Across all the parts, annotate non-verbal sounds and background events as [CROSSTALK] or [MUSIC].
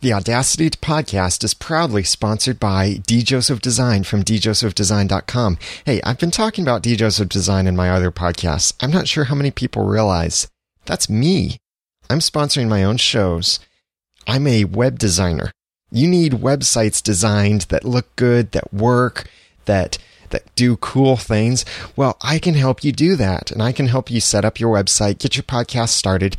The Audacity to Podcast is proudly sponsored by D. Joseph Design from djosephdesign.com. Hey, I've been talking about D. Joseph Design in my other podcasts. I'm not sure how many people realize that's me. I'm sponsoring my own shows. I'm a web designer. You need websites designed that look good, that work, that that do cool things. Well, I can help you do that and I can help you set up your website, get your podcast started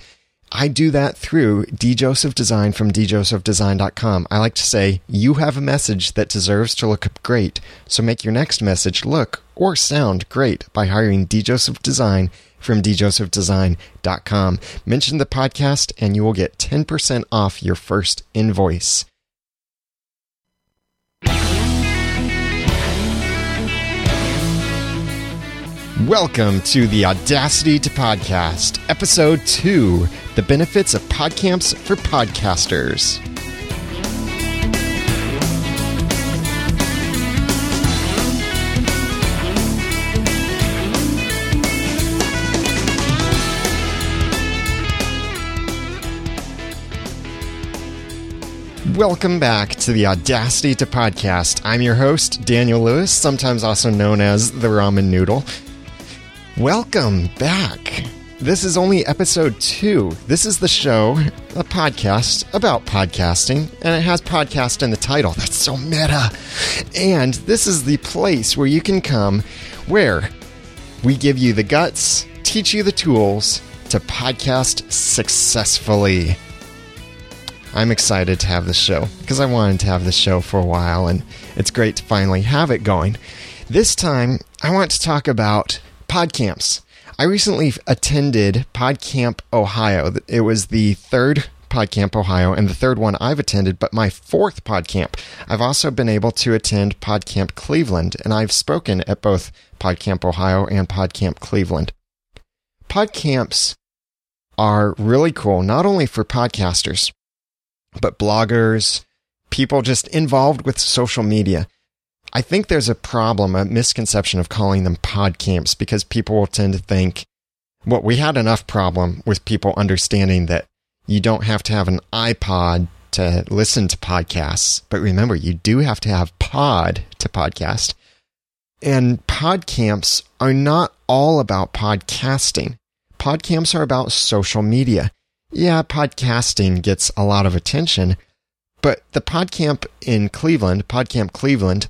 I do that through D. Joseph Design from djosephdesign.com. I like to say, you have a message that deserves to look great, so make your next message look or sound great by hiring D. Joseph Design from djosephdesign.com. Mention the podcast and you will get 10% off your first invoice. Welcome to the Audacity to Podcast, Episode 2 The Benefits of Podcamps for Podcasters. Welcome back to the Audacity to Podcast. I'm your host, Daniel Lewis, sometimes also known as the Ramen Noodle. Welcome back. This is only episode two. This is the show, a podcast about podcasting, and it has podcast in the title. That's so meta. And this is the place where you can come where we give you the guts, teach you the tools to podcast successfully. I'm excited to have this show because I wanted to have this show for a while, and it's great to finally have it going. This time, I want to talk about PodCamps. I recently attended PodCamp Ohio. It was the third PodCamp Ohio and the third one I've attended, but my fourth PodCamp. I've also been able to attend PodCamp Cleveland, and I've spoken at both PodCamp Ohio and PodCamp Cleveland. PodCamps are really cool, not only for podcasters, but bloggers, people just involved with social media. I think there's a problem, a misconception of calling them pod camps because people will tend to think, well, we had enough problem with people understanding that you don't have to have an iPod to listen to podcasts. But remember, you do have to have pod to podcast. And pod camps are not all about podcasting. Pod camps are about social media. Yeah, podcasting gets a lot of attention, but the PodCamp in Cleveland, PodCamp Cleveland,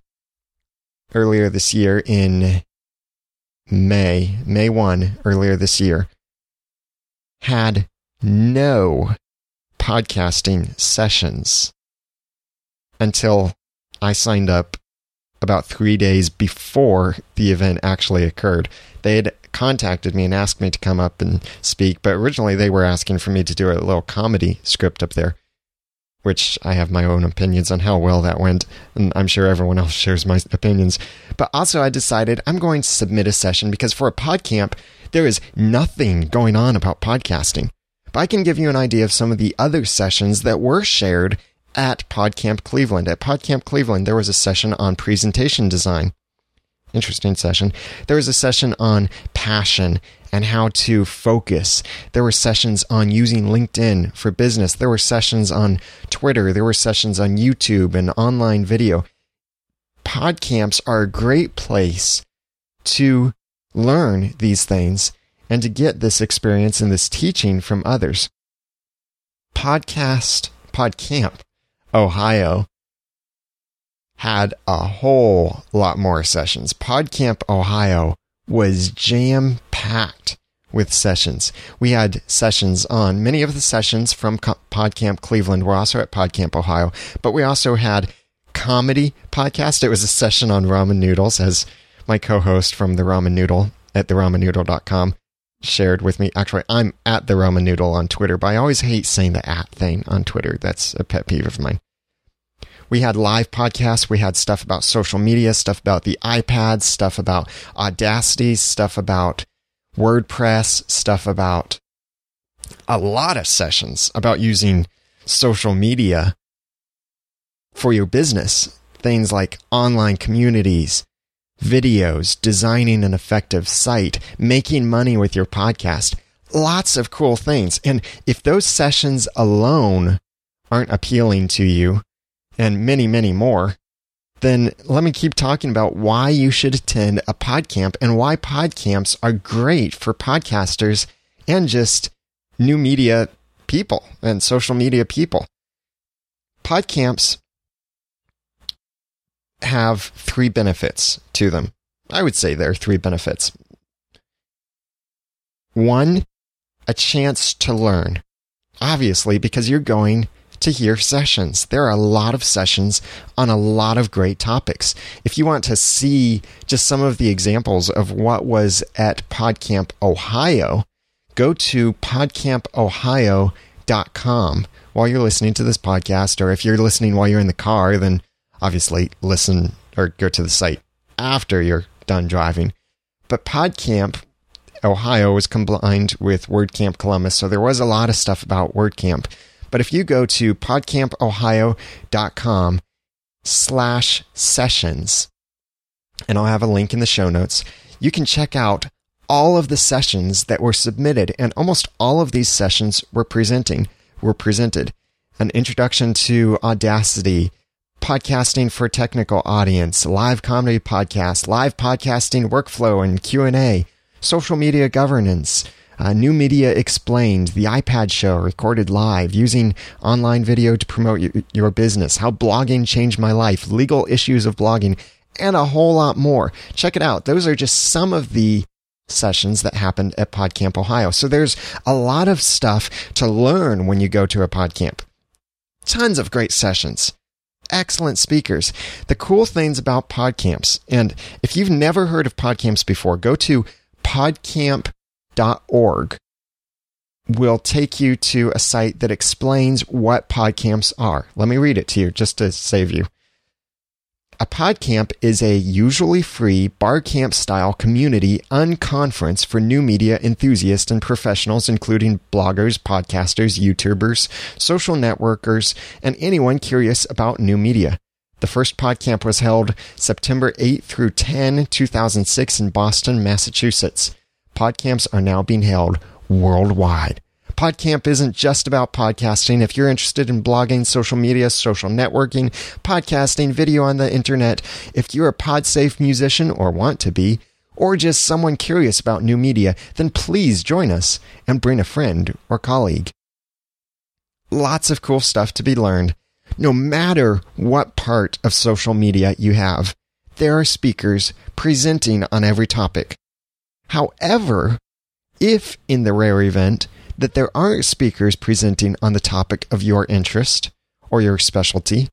earlier this year in May, May 1, earlier this year, had no podcasting sessions until I signed up about three days before the event actually occurred. They had contacted me and asked me to come up and speak, but originally they were asking for me to do a little comedy script up there which I have my own opinions on how well that went, and I'm sure everyone else shares my opinions. But also, I decided I'm going to submit a session because for a podcamp, there is nothing going on about podcasting. But I can give you an idea of some of the other sessions that were shared at PodCamp Cleveland. At PodCamp Cleveland, there was a session on presentation design. Interesting session. There was a session on passion and how to focus. There were sessions on using LinkedIn for business. There were sessions on Twitter. There were sessions on YouTube and online video. Podcamps are a great place to learn these things and to get this experience and this teaching from others. Podcast Podcamp Ohio had a whole lot more sessions. PodCamp Ohio was jam packed with sessions. We had sessions on many of the sessions from PodCamp Cleveland were also at PodCamp Ohio, but we also had comedy podcast. It was a session on ramen noodles as my co-host from the ramen noodle at theramennoodle.com shared with me. Actually, I'm at the ramen noodle on Twitter, but I always hate saying the at thing on Twitter. That's a pet peeve of mine. We had live podcasts. We had stuff about social media, stuff about the iPads, stuff about Audacity, stuff about WordPress, stuff about a lot of sessions about using social media for your business. Things like online communities, videos, designing an effective site, making money with your podcast. Lots of cool things. And if those sessions alone aren't appealing to you, and many, many more, then let me keep talking about why you should attend a podcamp and why podcamps are great for podcasters and just new media people and social media people. Podcamps have three benefits to them. I would say there are three benefits. One, a chance to learn. Obviously, because you're going to hear sessions. There are a lot of sessions on a lot of great topics. If you want to see just some of the examples of what was at PodCamp Ohio, go to podcampohio.com while you're listening to this podcast. Or if you're listening while you're in the car, then obviously listen or go to the site after you're done driving. But PodCamp Ohio was combined with WordCamp Columbus, so there was a lot of stuff about WordCamp. But if you go to podcampohio.com slash sessions, and I'll have a link in the show notes, you can check out all of the sessions that were submitted, and almost all of these sessions were presenting were presented. An introduction to Audacity, podcasting for technical audience, live comedy podcast, live podcasting workflow and Q&A, social media governance, uh, New Media Explained, the iPad show recorded live, using online video to promote y- your business, how blogging changed my life, legal issues of blogging, and a whole lot more. Check it out. Those are just some of the sessions that happened at PodCamp Ohio. So there's a lot of stuff to learn when you go to a PodCamp. Tons of great sessions. Excellent speakers. The cool things about PodCamps, and if you've never heard of PodCamps before, go to podcamp.org will take you to a site that explains what podcamps are. Let me read it to you just to save you. A podcamp is a usually free bar camp style community unconference for new media enthusiasts and professionals, including bloggers, podcasters, YouTubers, social networkers, and anyone curious about new media. The first podcamp was held September 8 through 10, 2006 in Boston, Massachusetts. Podcamps are now being held worldwide. PodCamp isn't just about podcasting. If you're interested in blogging, social media, social networking, podcasting, video on the internet, if you're a PodSafe musician or want to be, or just someone curious about new media, then please join us and bring a friend or colleague. Lots of cool stuff to be learned. No matter what part of social media you have, there are speakers presenting on every topic. However, if in the rare event that there aren't speakers presenting on the topic of your interest or your specialty,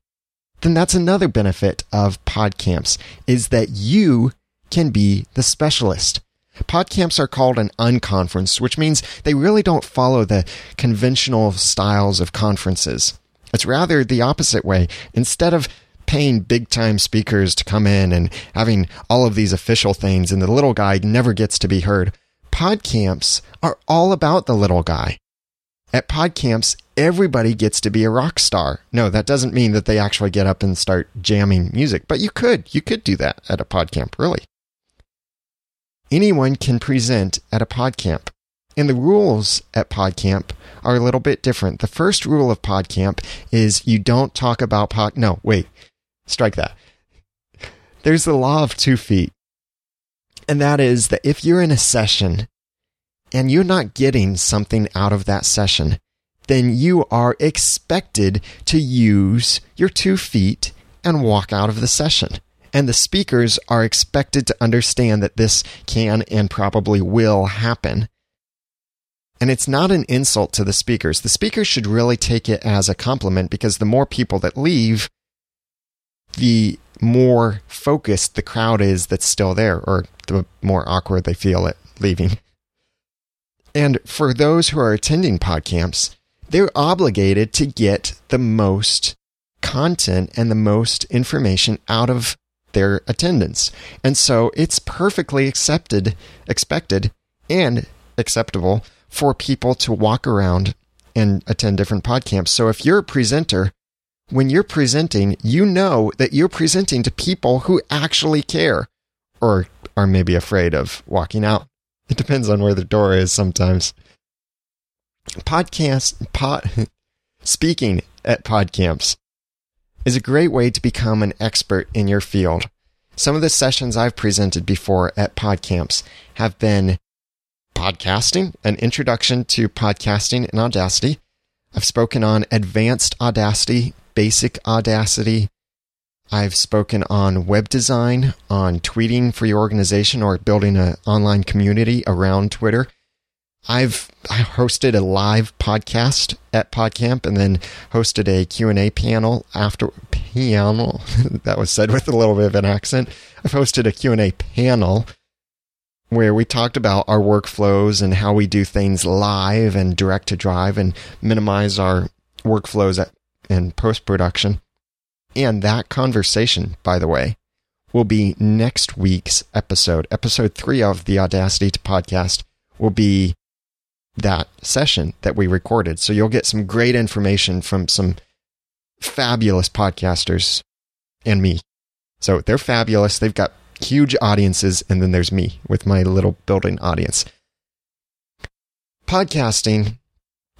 then that's another benefit of podcamps is that you can be the specialist. Podcamps are called an unconference, which means they really don't follow the conventional styles of conferences. It's rather the opposite way. Instead of paying big time speakers to come in and having all of these official things and the little guy never gets to be heard, podcamps are all about the little guy. At podcamps, everybody gets to be a rock star. No, that doesn't mean that they actually get up and start jamming music, but you could. You could do that at a podcamp, really. Anyone can present at a podcamp. And the rules at PodCamp are a little bit different. The first rule of PodCamp is you don't talk about pod. No, wait, strike that. There's the law of two feet. And that is that if you're in a session and you're not getting something out of that session, then you are expected to use your two feet and walk out of the session. And the speakers are expected to understand that this can and probably will happen. And it's not an insult to the speakers. The speakers should really take it as a compliment because the more people that leave, the more focused the crowd is that's still there, or the more awkward they feel at leaving. And for those who are attending podcamps, they're obligated to get the most content and the most information out of their attendance. And so it's perfectly accepted, expected, and acceptable for people to walk around and attend different podcamps. So if you're a presenter, when you're presenting, you know that you're presenting to people who actually care or are maybe afraid of walking out. It depends on where the door is sometimes. Podcast, pod, [LAUGHS] speaking at PodCamps is a great way to become an expert in your field. Some of the sessions I've presented before at PodCamps have been podcasting, an introduction to podcasting in Audacity. I've spoken on advanced Audacity, basic Audacity. I've spoken on web design, on tweeting for your organization or building an online community around Twitter. I've I hosted a live podcast at PodCamp and then hosted a Q&A panel after panel [LAUGHS] that was said with a little bit of an accent. I've hosted a Q&A panel where we talked about our workflows and how we do things live and direct to drive and minimize our workflows at, in post production. And that conversation, by the way, will be next week's episode. Episode three of the Audacity to podcast will be that session that we recorded. So you'll get some great information from some fabulous podcasters and me. So they're fabulous. They've got huge audiences, and then there's me with my little building audience. Podcasting,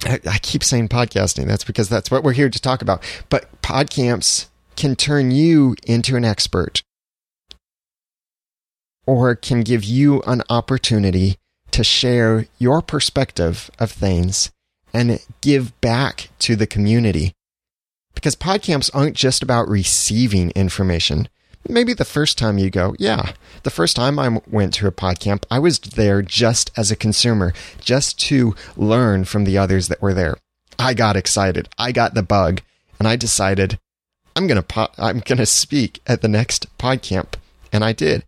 I, I keep saying podcasting. That's because that's what we're here to talk about. But PodCamps can turn you into an expert or can give you an opportunity to share your perspective of things and give back to the community. Because PodCamps aren't just about receiving information. Maybe the first time you go, yeah, the first time I went to a pod camp, I was there just as a consumer, just to learn from the others that were there. I got excited. I got the bug and I decided I'm going to I'm going to speak at the next PodCamp and I did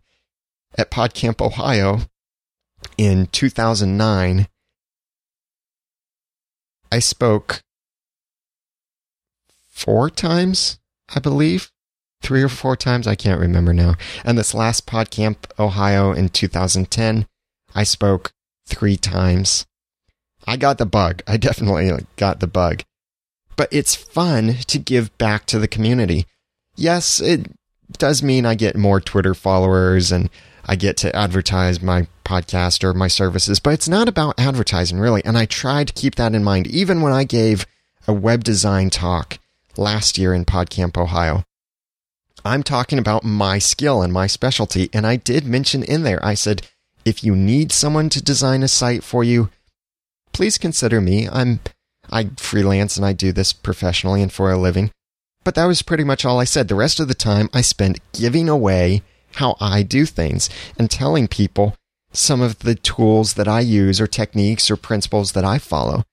at PodCamp Ohio in 2009, I spoke four times, I believe. Three or four times, I can't remember now. And this last PodCamp Ohio in 2010, I spoke three times. I got the bug. I definitely got the bug. But it's fun to give back to the community. Yes, it does mean I get more Twitter followers and I get to advertise my podcast or my services, but it's not about advertising really. And I try to keep that in mind, even when I gave a web design talk last year in PodCamp, Ohio. I'm talking about my skill and my specialty. And I did mention in there, I said, if you need someone to design a site for you, please consider me. I'm, I freelance and I do this professionally and for a living. But that was pretty much all I said. The rest of the time I spent giving away how I do things and telling people some of the tools that I use or techniques or principles that I follow.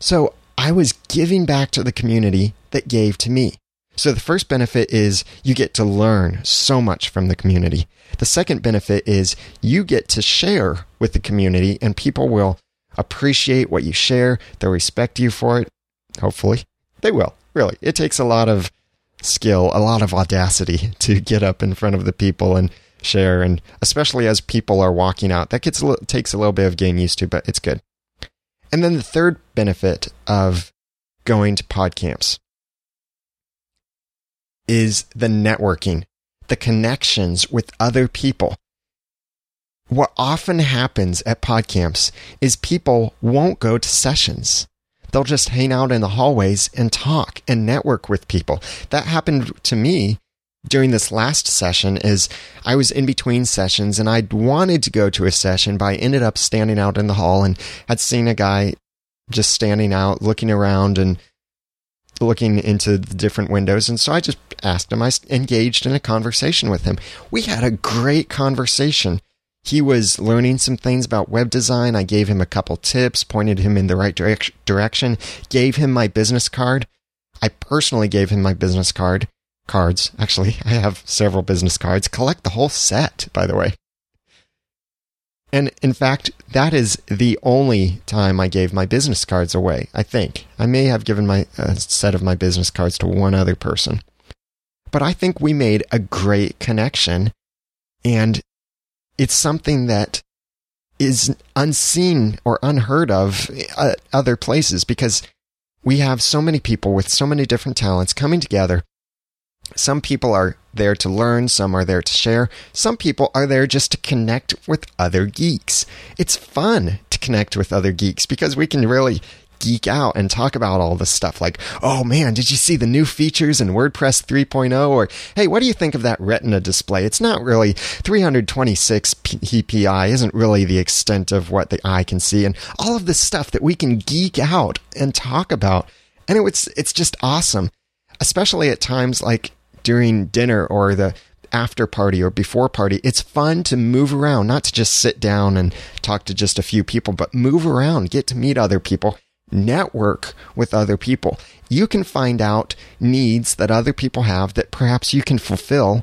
So I was giving back to the community that gave to me. So the first benefit is you get to learn so much from the community. The second benefit is you get to share with the community and people will appreciate what you share. They'll respect you for it. Hopefully they will. Really. It takes a lot of skill, a lot of audacity [LAUGHS] to get up in front of the people and share. And especially as people are walking out, that gets a little, takes a little bit of getting used to, but it's good. And then the third benefit of going to PodCamps is the networking, the connections with other people. What often happens at PodCamps is people won't go to sessions they'll just hang out in the hallways and talk and network with people. That happened to me during this last session is I was in between sessions and I wanted to go to a session, but I ended up standing out in the hall and had seen a guy just standing out, looking around and looking into the different windows. And so I just asked him, I engaged in a conversation with him. We had a great conversation he was learning some things about web design. I gave him a couple tips, pointed him in the right direc- direction, gave him my business card. I personally gave him my business card. Cards. Actually, [LAUGHS] I have several business cards. Collect the whole set, by the way. And in fact, that is the only time I gave my business cards away, I think. I may have given my a set of my business cards to one other person. But I think we made a great connection and it's something that is unseen or unheard of at other places because we have so many people with so many different talents coming together. Some people are there to learn, some are there to share, some people are there just to connect with other geeks. It's fun to connect with other geeks because we can really geek out and talk about all this stuff like, oh man, did you see the new features in WordPress 3.0? Or, hey, what do you think of that Retina display? It's not really 326 ppi isn't really the extent of what the eye can see. And all of this stuff that we can geek out and talk about. And it's, it's just awesome, especially at times like during dinner or the after party or before party. It's fun to move around, not to just sit down and talk to just a few people, but move around, get to meet other people, network with other people. You can find out needs that other people have that perhaps you can fulfill.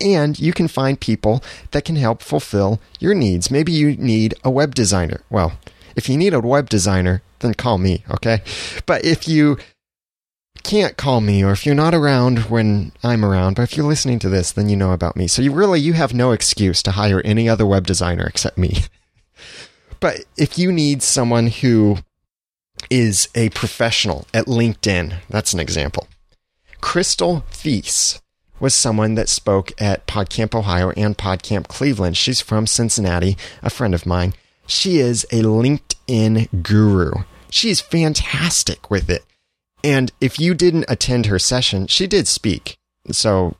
And you can find people that can help fulfill your needs. Maybe you need a web designer. Well, if you need a web designer, then call me, okay? But if you can't call me or if you're not around when I'm around, but if you're listening to this, then you know about me. So you really you have no excuse to hire any other web designer except me. [LAUGHS] but if you need someone who is a professional at LinkedIn, that's an example. Crystal Thies was someone that spoke at PodCamp Ohio and PodCamp Cleveland. She's from Cincinnati, a friend of mine. She is a LinkedIn guru. She's fantastic with it. And if you didn't attend her session, she did speak. So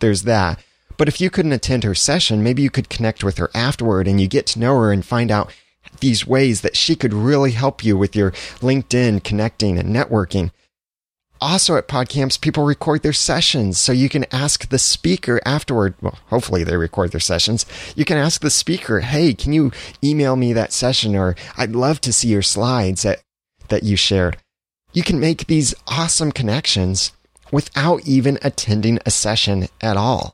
there's that. But if you couldn't attend her session, maybe you could connect with her afterward and you get to know her and find out these ways that she could really help you with your LinkedIn connecting and networking. Also at PodCamps, people record their sessions, so you can ask the speaker afterward. Well, hopefully they record their sessions. You can ask the speaker, "Hey, can you email me that session?" Or "I'd love to see your slides that that you shared." You can make these awesome connections without even attending a session at all.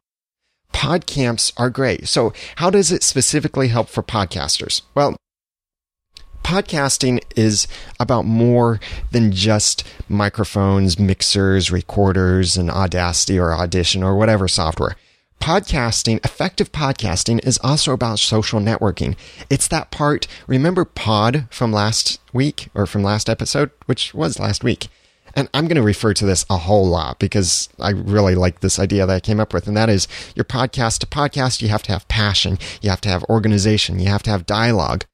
Podcamps are great. So, how does it specifically help for podcasters? Well, podcasting is about more than just microphones, mixers, recorders, and Audacity or Audition or whatever software. Podcasting, effective podcasting is also about social networking. It's that part, remember pod from last week or from last episode, which was last week. And I'm going to refer to this a whole lot because I really like this idea that I came up with. And that is your podcast to podcast, you have to have passion. You have to have organization. You have to have dialogue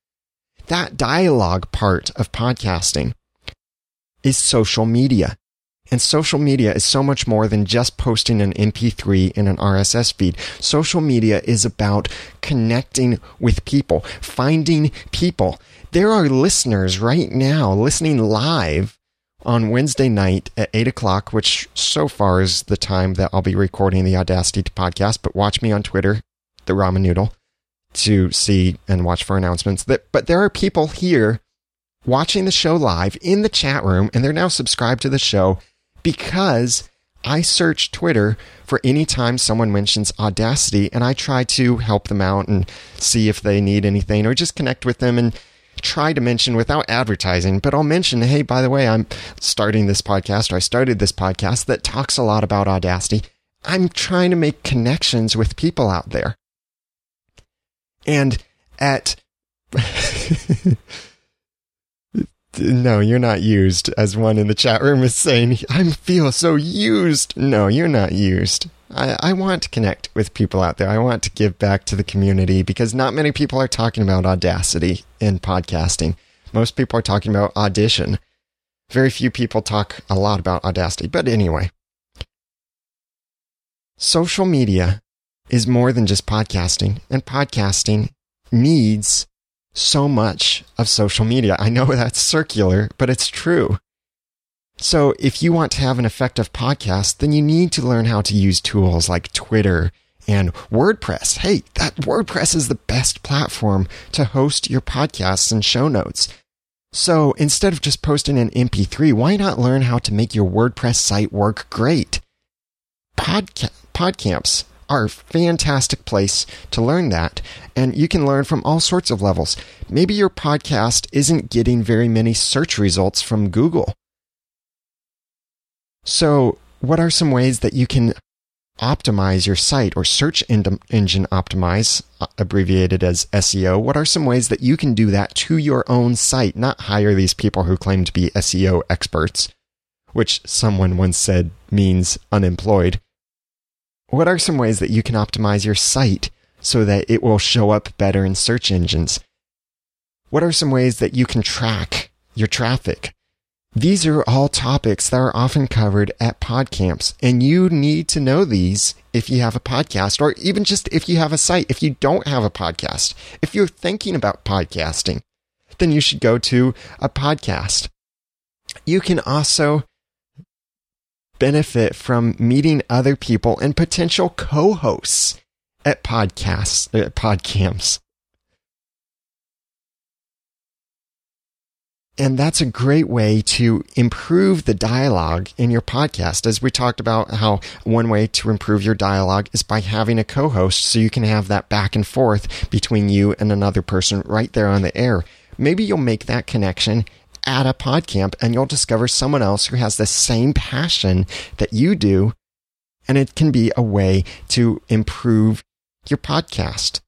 that dialogue part of podcasting is social media. And social media is so much more than just posting an MP3 in an RSS feed. Social media is about connecting with people, finding people. There are listeners right now listening live on Wednesday night at 8 o'clock, which so far is the time that I'll be recording the Audacity podcast. But watch me on Twitter, the Ramen Noodle to see and watch for announcements. But there are people here watching the show live in the chat room, and they're now subscribed to the show because I search Twitter for any time someone mentions Audacity, and I try to help them out and see if they need anything, or just connect with them and try to mention without advertising, but I'll mention, hey, by the way, I'm starting this podcast, or I started this podcast that talks a lot about Audacity. I'm trying to make connections with people out there. And at [LAUGHS] no, you're not used, as one in the chat room is saying. I feel so used. No, you're not used. I, I want to connect with people out there. I want to give back to the community because not many people are talking about Audacity in podcasting. Most people are talking about Audition. Very few people talk a lot about Audacity. But anyway, social media is more than just podcasting, and podcasting needs so much of social media. I know [LAUGHS] that's circular, but it's true. So if you want to have an effective podcast, then you need to learn how to use tools like Twitter and WordPress. Hey, that WordPress is the best platform to host your podcasts and show notes. So instead of just posting an MP3, why not learn how to make your WordPress site work great? Podca- PodCamps are a fantastic place to learn that. And you can learn from all sorts of levels. Maybe your podcast isn't getting very many search results from Google. So, what are some ways that you can optimize your site or search engine optimize, uh, abbreviated as SEO? What are some ways that you can do that to your own site, not hire these people who claim to be SEO experts, which someone once said means unemployed? What are some ways that you can optimize your site so that it will show up better in search engines? What are some ways that you can track your traffic. These are all topics that are often covered at PodCamps, and you need to know these if you have a podcast, or even just if you have a site. If you don't have a podcast, if you're thinking about podcasting, then you should go to a podcast. You can also benefit from meeting other people and potential co-hosts at podcasts, uh, at PodCamps. And that's a great way to improve the dialogue in your podcast. As we talked about how one way to improve your dialogue is by having a co-host so you can have that back and forth between you and another person right there on the air. Maybe you'll make that connection at a podcamp and you'll discover someone else who has the same passion that you do. And it can be a way to improve your podcast.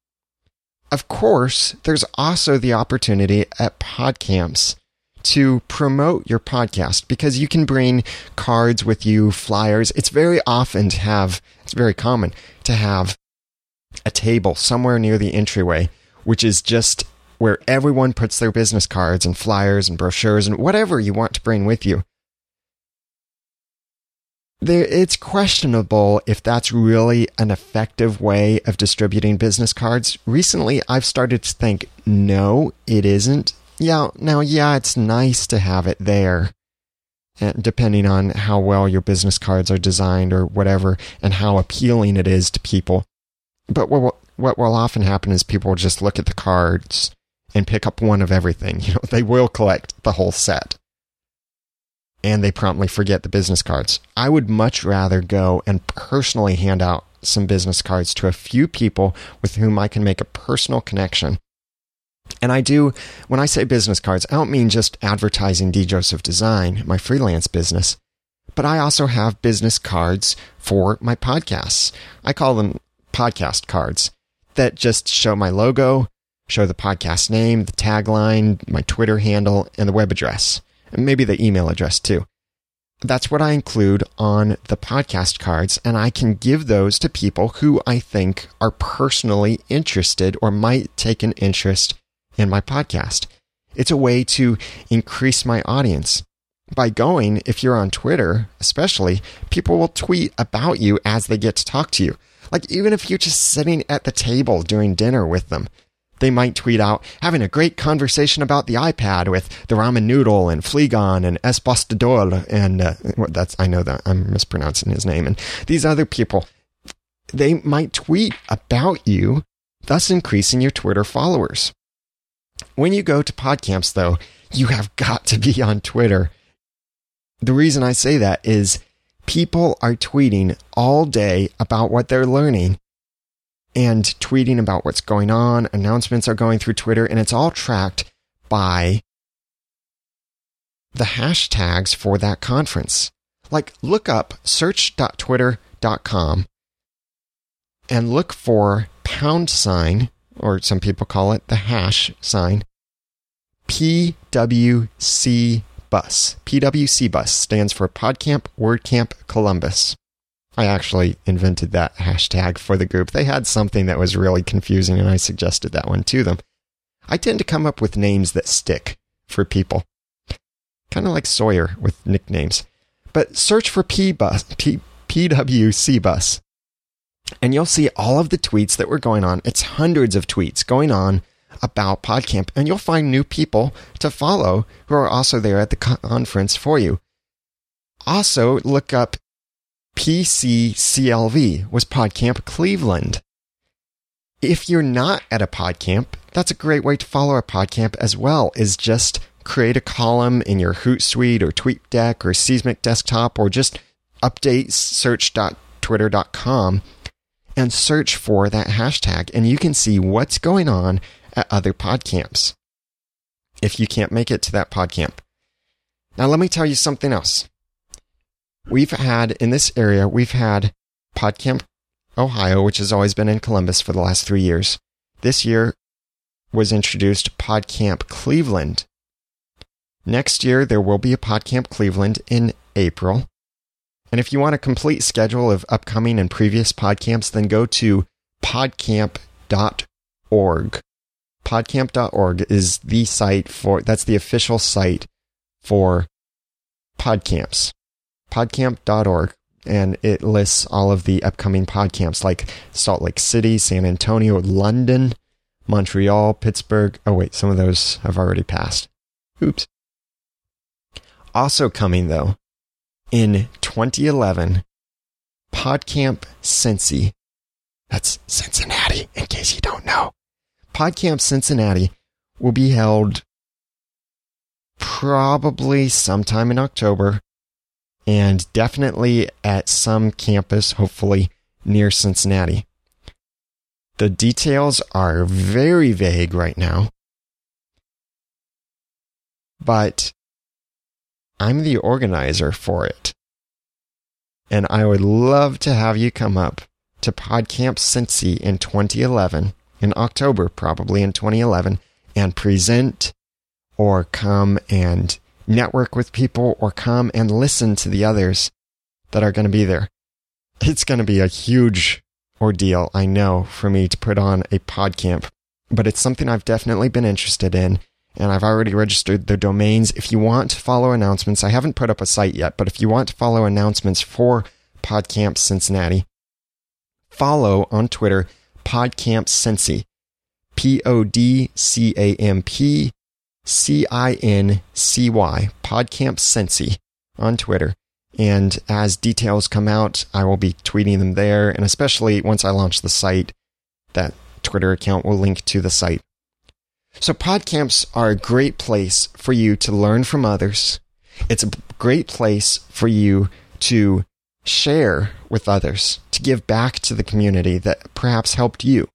Of course, there's also the opportunity at podcamps to promote your podcast because you can bring cards with you, flyers. It's very often to have, it's very common to have a table somewhere near the entryway, which is just where everyone puts their business cards and flyers and brochures and whatever you want to bring with you. There, it's questionable if that's really an effective way of distributing business cards. Recently, I've started to think, no, it isn't. Yeah, now, yeah, it's nice to have it there, eh, depending on how well your business cards are designed or whatever, and how appealing it is to people. But what what will often happen is people will just look at the cards and pick up one of everything. [LAUGHS] You know, they will collect the whole set. And they promptly forget the business cards. I would much rather go and personally hand out some business cards to a few people with whom I can make a personal connection and I do, when I say business cards, I don't mean just advertising D. Joseph Design, my freelance business, but I also have business cards for my podcasts. I call them podcast cards that just show my logo, show the podcast name, the tagline, my Twitter handle, and the web address, and maybe the email address too. That's what I include on the podcast cards, and I can give those to people who I think are personally interested or might take an interest in my podcast. It's a way to increase my audience. By going, if you're on Twitter, especially, people will tweet about you as they get to talk to you. Like, even if you're just sitting at the table doing dinner with them, they might tweet out having a great conversation about the iPad with the ramen noodle and Fleegon and Espostador and uh, that's I know that I'm mispronouncing his name and these other people. They might tweet about you, thus increasing your Twitter followers. When you go to PodCamps, though, you have got to be on Twitter. The reason I say that is people are tweeting all day about what they're learning and tweeting about what's going on. Announcements are going through Twitter, and it's all tracked by the hashtags for that conference. Like, look up search.twitter.com and look for pound sign or some people call it the hash sign, PWC Bus. PWC Bus stands for PodCamp WordCamp Columbus. I actually invented that hashtag for the group. They had something that was really confusing, and I suggested that one to them. I tend to come up with names that stick for people, kind of like Sawyer with nicknames. But search for P bus, P, PWC bus and you'll see all of the tweets that were going on. It's hundreds of tweets going on about PodCamp, and you'll find new people to follow who are also there at the conference for you. Also, look up PCCLV was PodCamp Cleveland. If you're not at a PodCamp, that's a great way to follow a PodCamp as well, is just create a column in your Hootsuite or TweetDeck or Seesmic desktop or just update search.twitter.com and search for that hashtag, and you can see what's going on at other PodCamps if you can't make it to that PodCamp. Now, let me tell you something else. We've had in this area, we've had PodCamp Ohio, which has always been in Columbus for the last three years. This year was introduced PodCamp Cleveland. Next year, there will be a PodCamp Cleveland in April. And if you want a complete schedule of upcoming and previous PodCamps, then go to podcamp.org. Podcamp.org is the site for, that's the official site for podcamps, podcamp.org. And it lists all of the upcoming podcamps like Salt Lake City, San Antonio, London, Montreal, Pittsburgh. Oh, wait, some of those have already passed. Oops. Also coming, though, in 2011, PodCamp Cincy. That's Cincinnati, in case you don't know. PodCamp Cincinnati will be held probably sometime in October and definitely at some campus, hopefully near Cincinnati. The details are very vague right now, but I'm the organizer for it. And I would love to have you come up to PodCamp Cincy in 2011, in October, probably in 2011, and present or come and network with people or come and listen to the others that are going to be there. It's going to be a huge ordeal, I know, for me to put on a PodCamp, but it's something I've definitely been interested in. And I've already registered the domains. If you want to follow announcements, I haven't put up a site yet, but if you want to follow announcements for PodCamp Cincinnati, follow on Twitter PodCamp Cincy. P O D C A M P C I N C Y, PodCamp Cincy on Twitter. And as details come out, I will be tweeting them there. And especially once I launch the site, that Twitter account will link to the site. So, podcamps are a great place for you to learn from others. It's a great place for you to share with others, to give back to the community that perhaps helped you.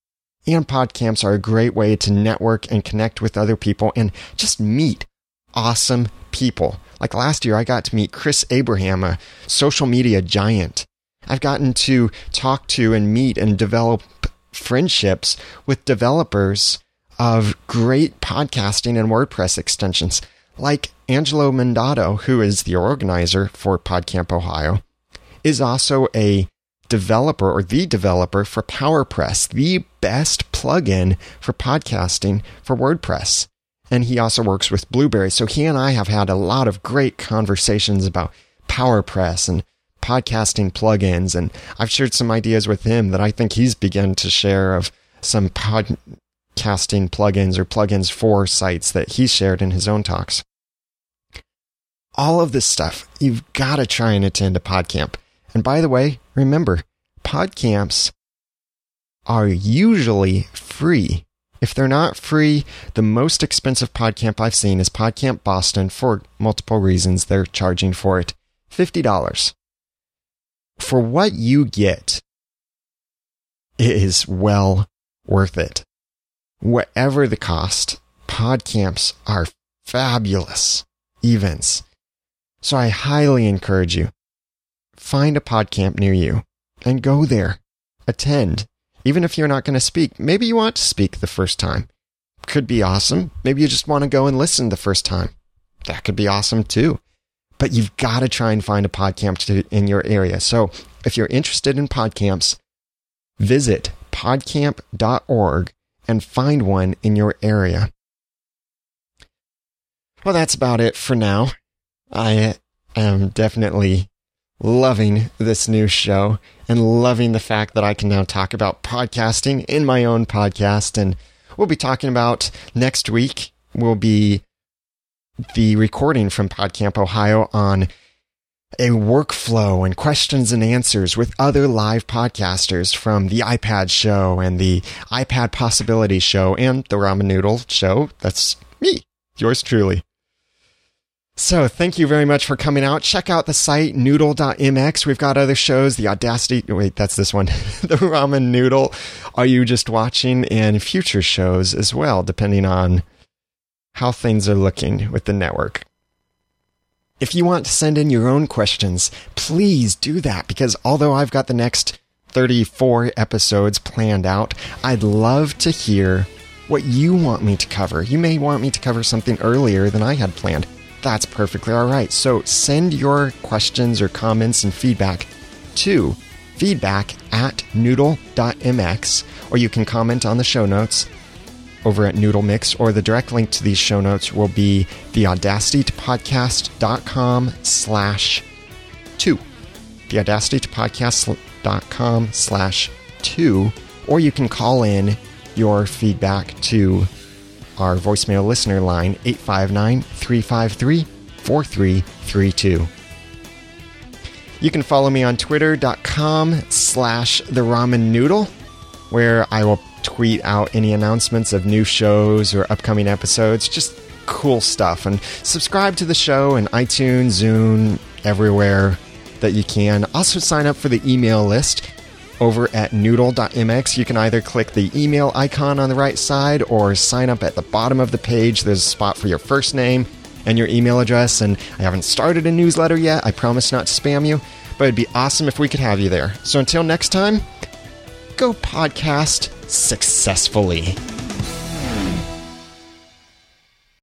And podcamps are a great way to network and connect with other people and just meet awesome people. Like last year, I got to meet Chris Abraham, a social media giant. I've gotten to talk to and meet and develop friendships with developers of great podcasting and WordPress extensions, like Angelo Mandato, who is the organizer for PodCamp Ohio, is also a developer or the developer for PowerPress, the best plugin for podcasting for WordPress. And he also works with Blubrry. So he and I have had a lot of great conversations about PowerPress and podcasting plugins. And I've shared some ideas with him that I think he's begun to share of some podcasting plugins or plugins for sites that he shared in his own talks. All of this stuff, you've got to try and attend a PodCamp. And by the way, remember, PodCamps are usually free. If they're not free, the most expensive PodCamp I've seen is PodCamp Boston for multiple reasons. They're charging for it $50. For what you get, it is well worth it. Whatever the cost, PodCamps are fabulous events. So I highly encourage you find a podcamp near you and go there. Attend. Even if you're not going to speak, maybe you want to speak the first time. Could be awesome. Maybe you just want to go and listen the first time. That could be awesome too. But you've got to try and find a podcamp to, in your area. So if you're interested in podcamps, visit podcamp.org and find one in your area. Well, that's about it for now. I am definitely loving this new show and loving the fact that I can now talk about podcasting in my own podcast. And we'll be talking about next week will be the recording from PodCamp Ohio on a workflow and questions and answers with other live podcasters from the iPad show and the iPad possibility show and the ramen noodle show. That's me, yours truly. So thank you very much for coming out. Check out the site noodle.mx. We've got other shows, the Audacity. Wait, that's this one. [LAUGHS] the Ramen Noodle. Are you just watching and future shows as well, depending on how things are looking with the network. If you want to send in your own questions, please do that because although I've got the next 34 episodes planned out, I'd love to hear what you want me to cover. You may want me to cover something earlier than I had planned that's perfectly all right. So send your questions or comments and feedback to feedback at noodle.mx, or you can comment on the show notes. over at Noodle Mix, or the direct link to these show notes will be the audacitytopodcast.com slash two. The audacitytopodcast.com slash two, or you can call in your feedback to our voicemail listener line 859 353 4332. You can follow me on twitter.com slash the ramen noodle, where I will tweet out any announcements of new shows or upcoming episodes, just cool stuff. And subscribe to the show in iTunes, Zune, everywhere that you can. Also sign up for the email list over at noodle.mx. You can either click the email icon on the right side or sign up at the bottom of the page. There's a spot for your first name and your email address. And I haven't started a newsletter yet. I promise not to spam you, but it'd be awesome if we could have you there. So until next time, go podcast successfully.